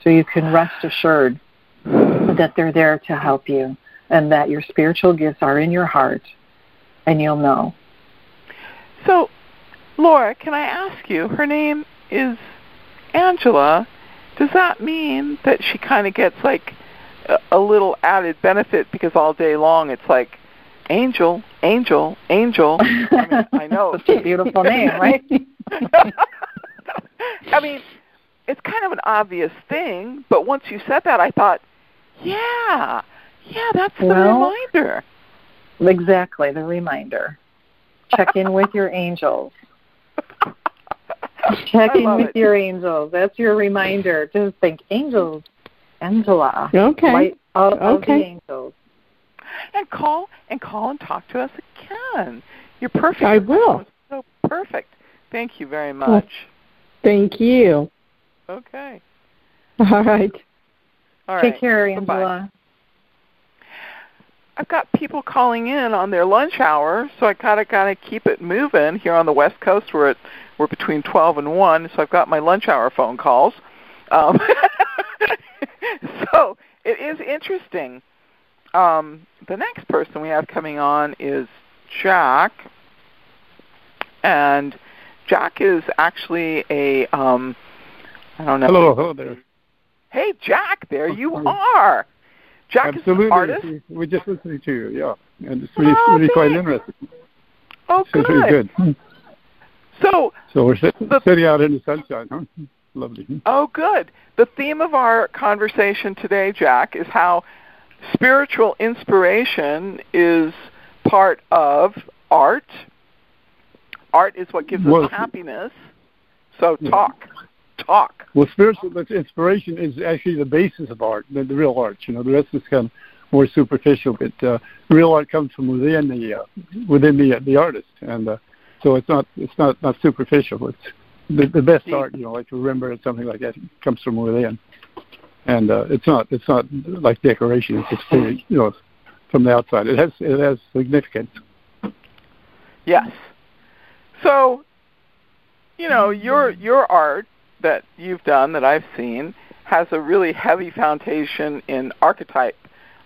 So you can rest assured that they're there to help you and that your spiritual gifts are in your heart and you'll know. So, Laura, can I ask you? Her name is Angela. Does that mean that she kind of gets like a, little added benefit because all day long it's like angel, angel, angel? I, mean, I *laughs* know it's a beautiful name, right? *laughs* I mean, it's kind of an obvious thing, but once you said that, I thought, yeah, yeah, that's the well, reminder. Exactly, the reminder. Check in with your angels. *laughs* Check in with it. your angels. That's your reminder. Just think angels, Angela. Okay. Light of, of the Okay. angels. And call and call and talk to us again. You're perfect. I will. So perfect. Thank you very much. Thank you. Okay. All right. All right. Take care, Bye-bye. Angela. I've got people calling in on their lunch hour, so I kind of kind of keep it moving here on the West Coast. We're at we're between twelve and one, so I've got my lunch hour phone calls. Um, *laughs* *laughs* so it is interesting. Um, the next person we have coming on is Jack, and Jack is actually a um, I don't know. Hello, hello there. Hey, Jack, there you are. Jack Absolutely. is an artist. We- We're just listening to you, yeah. And it's really, Oh, really quite interesting. Oh, So it's really good. good. So, So we're sit- The- sitting out in the sunshine, huh? Lovely. oh, good. The theme of our conversation today, Jack, is how spiritual inspiration is part of art. Art is what gives Well- us happiness. So, Yeah. talk. Talk. Well, spiritual inspiration is actually the basis of art, the, the real art. You know, the rest is kind of more superficial, but uh, real art comes from within the uh, within the uh, the artist, and uh, so it's not it's not not superficial. It's the, the best art, you know, like remember something like that comes from within, and uh, it's not it's not like decoration. It's just very, you know from the outside. It has it has significance. Yes. So, you know, your your art that you've done that I've seen has a really heavy foundation in archetype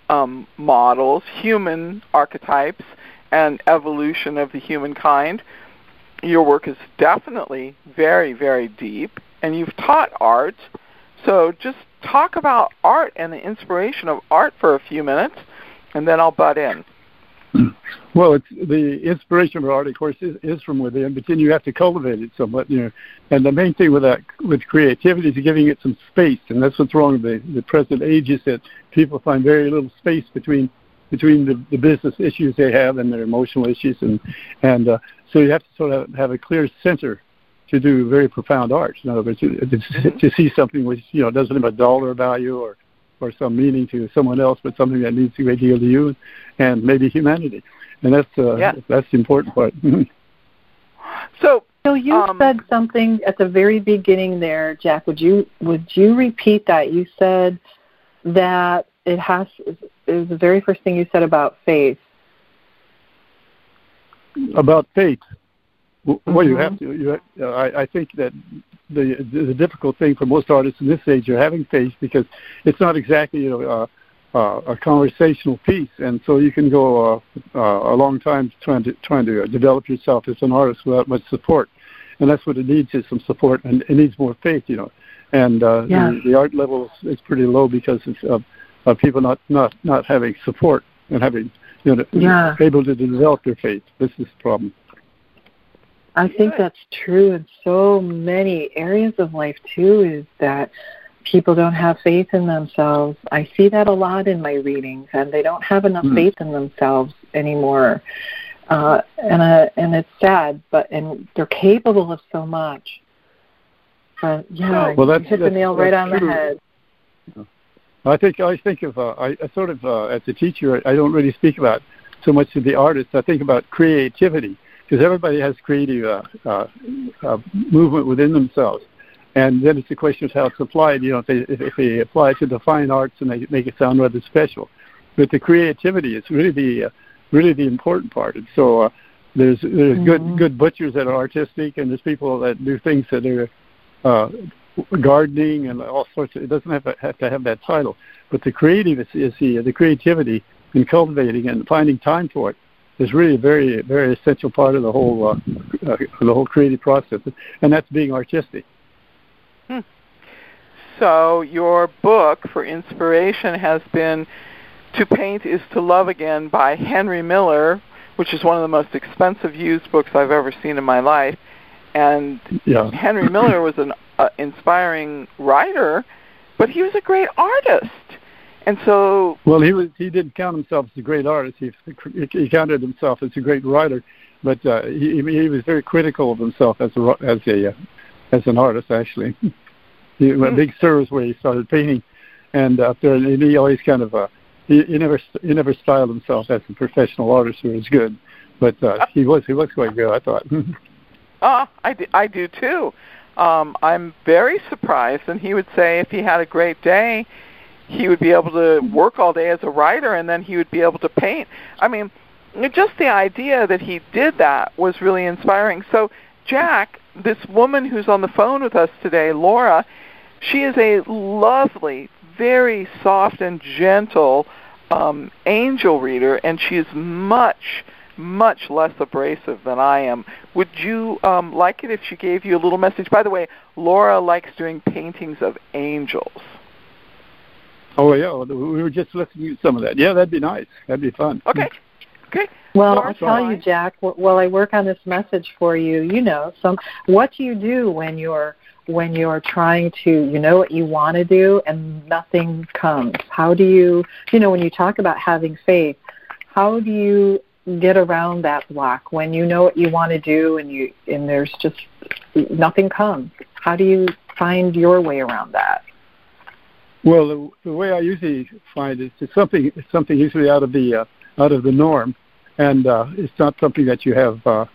um, models, human archetypes, and evolution of the humankind. Your work is definitely very, very deep, and you've taught art. So just talk about art and the inspiration of art for a few minutes, and then I'll butt in. *clears throat* Well, it's the inspiration of art, of course, is, is from within, but then you have to cultivate it somewhat, you know. And the main thing with that, with creativity, is giving it some space, and that's what's wrong with the, the present age is that people find very little space between between the, the business issues they have and their emotional issues, and and uh, so you have to sort of have a clear center to do very profound art. In other words, to, to, to see something which you know doesn't have a dollar value or or some meaning to someone else, but something that means a great deal to you and maybe humanity. And that's uh, Yeah. that's the important part. *laughs* So So you Um, said something at the very beginning there, Jack. Would you would you repeat that? You said that it has. It was the very first thing you said about faith. About faith. Well, you Mhm. have to. You, uh, I, I think that the the difficult thing for most artists in this age are having faith because it's not exactly you know uh, uh, a conversational piece, and so you can go uh, uh, a long time trying to trying to develop yourself as an artist without much support, and that's what it needs is some support, and it needs more faith, you know. And uh, Yeah. the, the art level is, is pretty low because of, of, of people not not not having support and having you know Yeah. able to develop their faith. This is the problem. I think that's true in so many areas of life too. Is that people don't have faith in themselves. I see that a lot in my readings, and they don't have enough Hmm. faith in themselves anymore. Uh, and uh, and it's sad, but and they're capable of so much. But yeah, Well, you that's- hit the nail right on true. the head. I think I think of uh, I, I sort of uh, as a teacher I don't really speak about so much of the artist. I think about creativity because everybody has creative uh, uh, uh, movement within themselves. And then it's a question of how it's applied. You know, if they, if they apply it to the fine arts and they make it sound rather special, but the creativity is really the uh, really the important part. And so uh, there's there's mm-hmm. good good butchers that are artistic, and there's people that do things that are uh, gardening and all sorts. Of, it doesn't have to have, to have that title, but the creative is, is the the creativity in cultivating and finding time for it is really a very very essential part of the whole uh, uh, the whole creative process, and that's being artistic. Hmm. So your book for inspiration has been "To Paint Is to Love Again" by Henry Miller, which is one of the most expensive used books I've ever seen in my life. And yeah. Henry Miller was an uh, inspiring writer, but he was a great artist. And so, well, he was he didn't count himself as a great artist. He he counted himself as a great writer, but uh, he he was very critical of himself as a as a uh, as an artist. Actually, *laughs* he went mm-hmm. big service where he started painting, and up there, and he always kind of uh, he, he never he never styled himself as a professional artist who was good, but uh, he was he was quite good. I thought. *laughs* Ah, uh, I do, I do too. Um, I'm very surprised, and he would say if he had a great day, he would be able to work all day as a writer, and then he would be able to paint. I mean, just the idea that he did that was really inspiring. So, Jack, this woman who's on the phone with us today, Laura, she is a lovely, very soft and gentle um, angel reader, and she is much, much less abrasive than I am. Would you um, like it if she gave you a little message? By the way, Laura likes doing paintings of angels. Oh yeah, we were just listening to some of that. Yeah, that'd be nice. That'd be fun. Okay. Okay. Well, I'll tell you, Jack. While I work on this message for you, you know, some what do you do when you're when you're trying to, you know what you want to do and nothing comes? How do you, you know, when you talk about having faith, how do you get around that block when you know what you want to do and you and there's just nothing comes? How do you find your way around that? Well, the, the way I usually find it, it's something it's something usually out of the uh, out of the norm, and uh, it's not something that you have uh,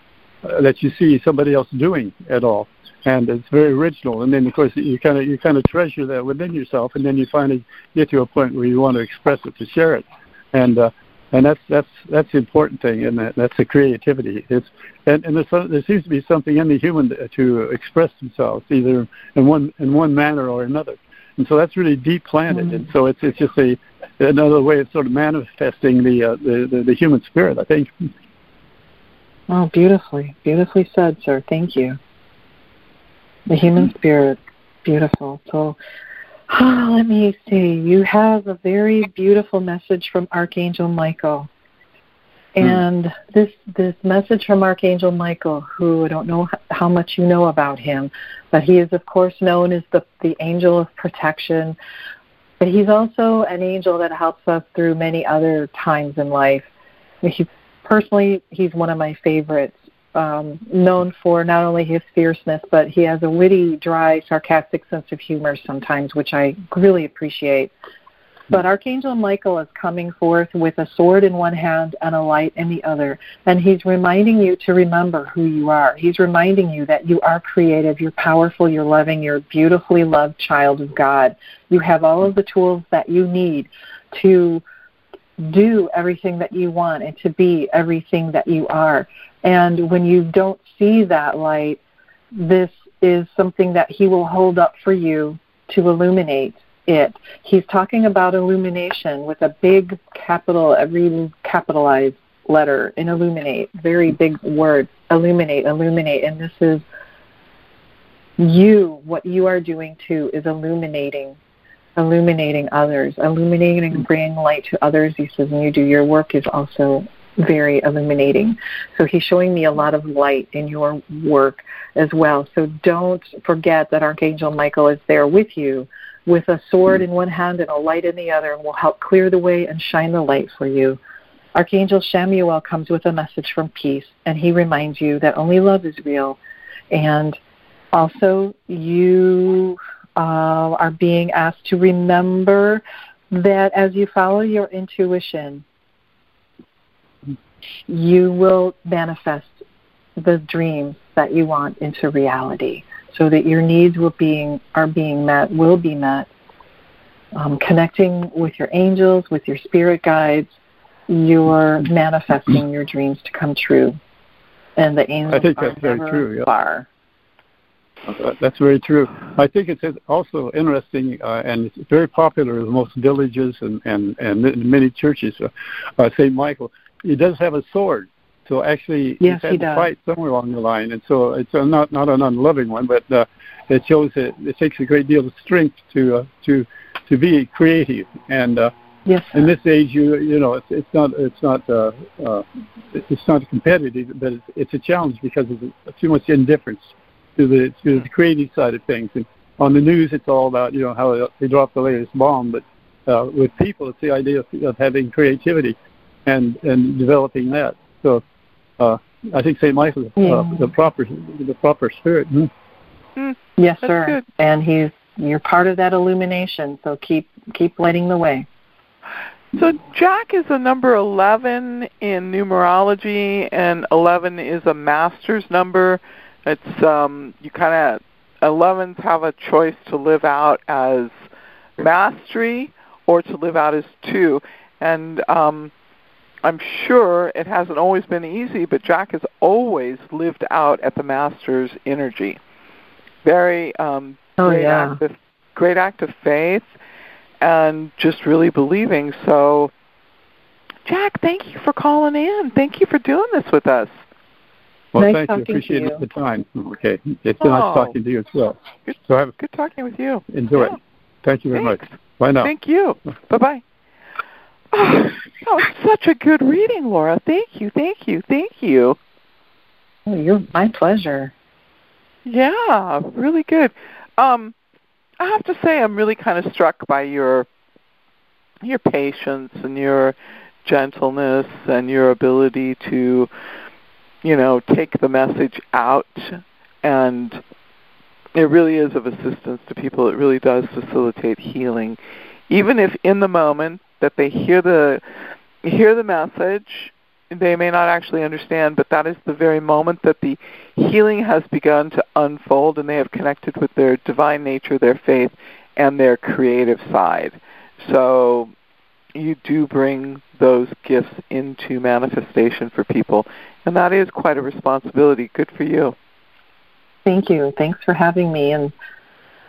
that you see somebody else doing at all, and it's very original. And then of course you kind of you kind of treasure that within yourself, and then you finally get to a point where you want to express it to share it, and uh, and that's that's that's the important thing, and that, that's the creativity. It's and, and there's, there seems to be something in the human to, to express themselves either in one in one manner or another and so that's really deep planted. Mm-hmm. And so it's it's just a another way of sort of manifesting the, uh, the, the the human spirit. I think. Oh, beautifully, beautifully said, sir. Thank you. The human mm-hmm. spirit, beautiful. So, oh, let me see. You have a very beautiful message from Archangel Michael. Hmm. And this this message from Archangel Michael, who I don't know how much you know about him, but he is of course known as the the angel of protection. But he's also an angel that helps us through many other times in life. He personally, he's one of my favorites. Um, known for not only his fierceness, but he has a witty, dry, sarcastic sense of humor sometimes, which I really appreciate. But Archangel Michael is coming forth with a sword in one hand and a light in the other. And he's reminding you to remember who you are. He's reminding you that you are creative, you're powerful, you're loving, you're a beautifully loved child of God. You have all of the tools that you need to do everything that you want and to be everything that you are. And when you don't see that light, this is something that he will hold up for you to illuminate it. He's talking about illumination with a big capital, every capitalized letter in illuminate, very big word, illuminate, illuminate. And this is you, what you are doing too is illuminating, illuminating others, illuminating and bringing light to others. He says, and you do your work is also very illuminating. So he's showing me a lot of light in your work as well. So don't forget that Archangel Michael is there with you with a sword in one hand and a light in the other and will help clear the way and shine the light for you. Archangel Chamuel comes with a message from peace, and he reminds you that only love is real. And also, you uh, are being asked to remember that as you follow your intuition, you will manifest the dreams that you want into reality so that your needs will being are being met, will be met. Um, connecting with your angels, with your spirit guides, you're manifesting your dreams to come true. And the angels I think are that's very true. Yeah. far. Uh, That's very true. I think it's also interesting, uh, and it's very popular in most villages and and and many churches. Uh, uh, Saint Michael, he does have a sword, so actually Yes, he's had he to fight somewhere along the line, and so it's uh, not not an unloving one, but uh, it shows that it takes a great deal of strength to uh, to to be creative and. Uh, Yes. in this age, you you know, it's it's not it's not uh, uh, it's not competitive, but it's, it's a challenge because of too much indifference to the to the creative side of things. And on the news, it's all about you know how they drop the latest bomb, but uh, with people, it's the idea of, of having creativity and and developing that. So uh, I think Saint Michael is uh, Yeah. the proper the proper spirit. Hmm. Mm, Yes, That's sir. good. And he's you're part of that illumination, so keep keep lighting the way. So Jack is a number 11 in numerology, and 11 is a master's number. It's um, you kind of 11s have a choice to live out as mastery or to live out as two, and um, I'm sure it hasn't always been easy, but Jack has always lived out at the master's energy. Very um, Oh, great yeah. act of great act of faith and just really believing. So, Jack, thank you for calling in. Thank you for doing this with us. Well, Nice thank you. Appreciate you. the time. Okay, it's Oh. nice talking to you as well. Good, So have good talking with you. enjoy Yeah. it. Thank you very Thanks. much. Bye now. Thank you. Bye bye. Oh, that was such a good reading, Laura. Thank you, thank you, thank you. Oh, you're my pleasure. Yeah, really good. Um, I have to say, I'm really kind of struck by your your patience and your gentleness and your ability to, you know, take the message out, and it really is of assistance to people. It really does facilitate healing, even if in the moment that they hear the hear the message they may not actually understand, but that is the very moment that the healing has begun to unfold and they have connected with their divine nature, their faith, and their creative side. So you do bring those gifts into manifestation for people, and that is quite a responsibility. Good for you. Thank you. Thanks for having me and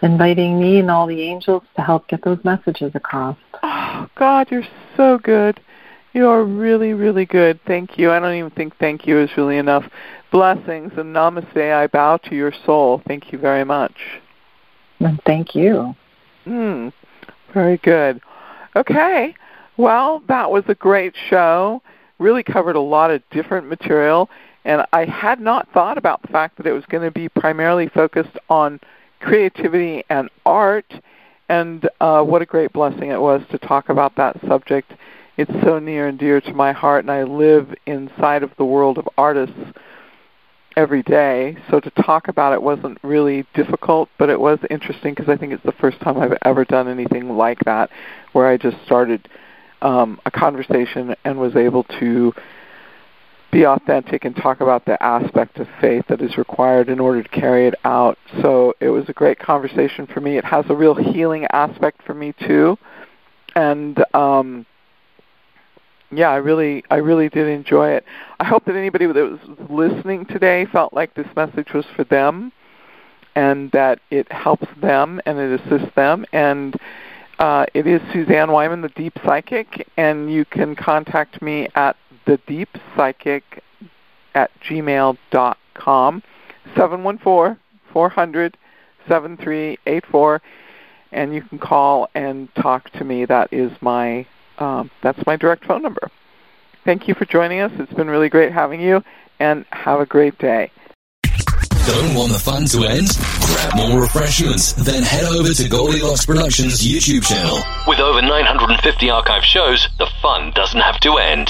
inviting me and all the angels to help get those messages across. Oh, God, you're so good. You're really, really good. Thank you. I don't even think thank you is really enough. Blessings and namaste. I bow to your soul. Thank you very much. And thank you. Mm, very good. Okay. Well, that was a great show. Really covered a lot of different material. And I had not thought about the fact that it was going to be primarily focused on creativity and art. And uh, what a great blessing it was to talk about that subject. It's so near and dear to my heart, and I live inside of the world of artists every day. So to talk about it wasn't really difficult, but it was interesting because I think it's the first time I've ever done anything like that, where I just started um, a conversation and was able to be authentic and talk about the aspect of faith that is required in order to carry it out. So it was a great conversation for me. It has a real healing aspect for me too, and um, yeah, I really, I really did enjoy it. I hope that anybody that was listening today felt like this message was for them, and that it helps them and it assists them. And uh, it is Suzanne Wyman, the Deep Psychic, and you can contact me at the Deep Psychic at gmail dot com, seven one four four hundred seven three eight four, and you can call and talk to me. That is my um, that's my direct phone number. Thank you for joining us. It's been really great having you, and have a great day. Don't want the fun to end? Grab more refreshments, then head over to Goldilocks Productions YouTube channel. With over 950 archive shows, the fun doesn't have to end.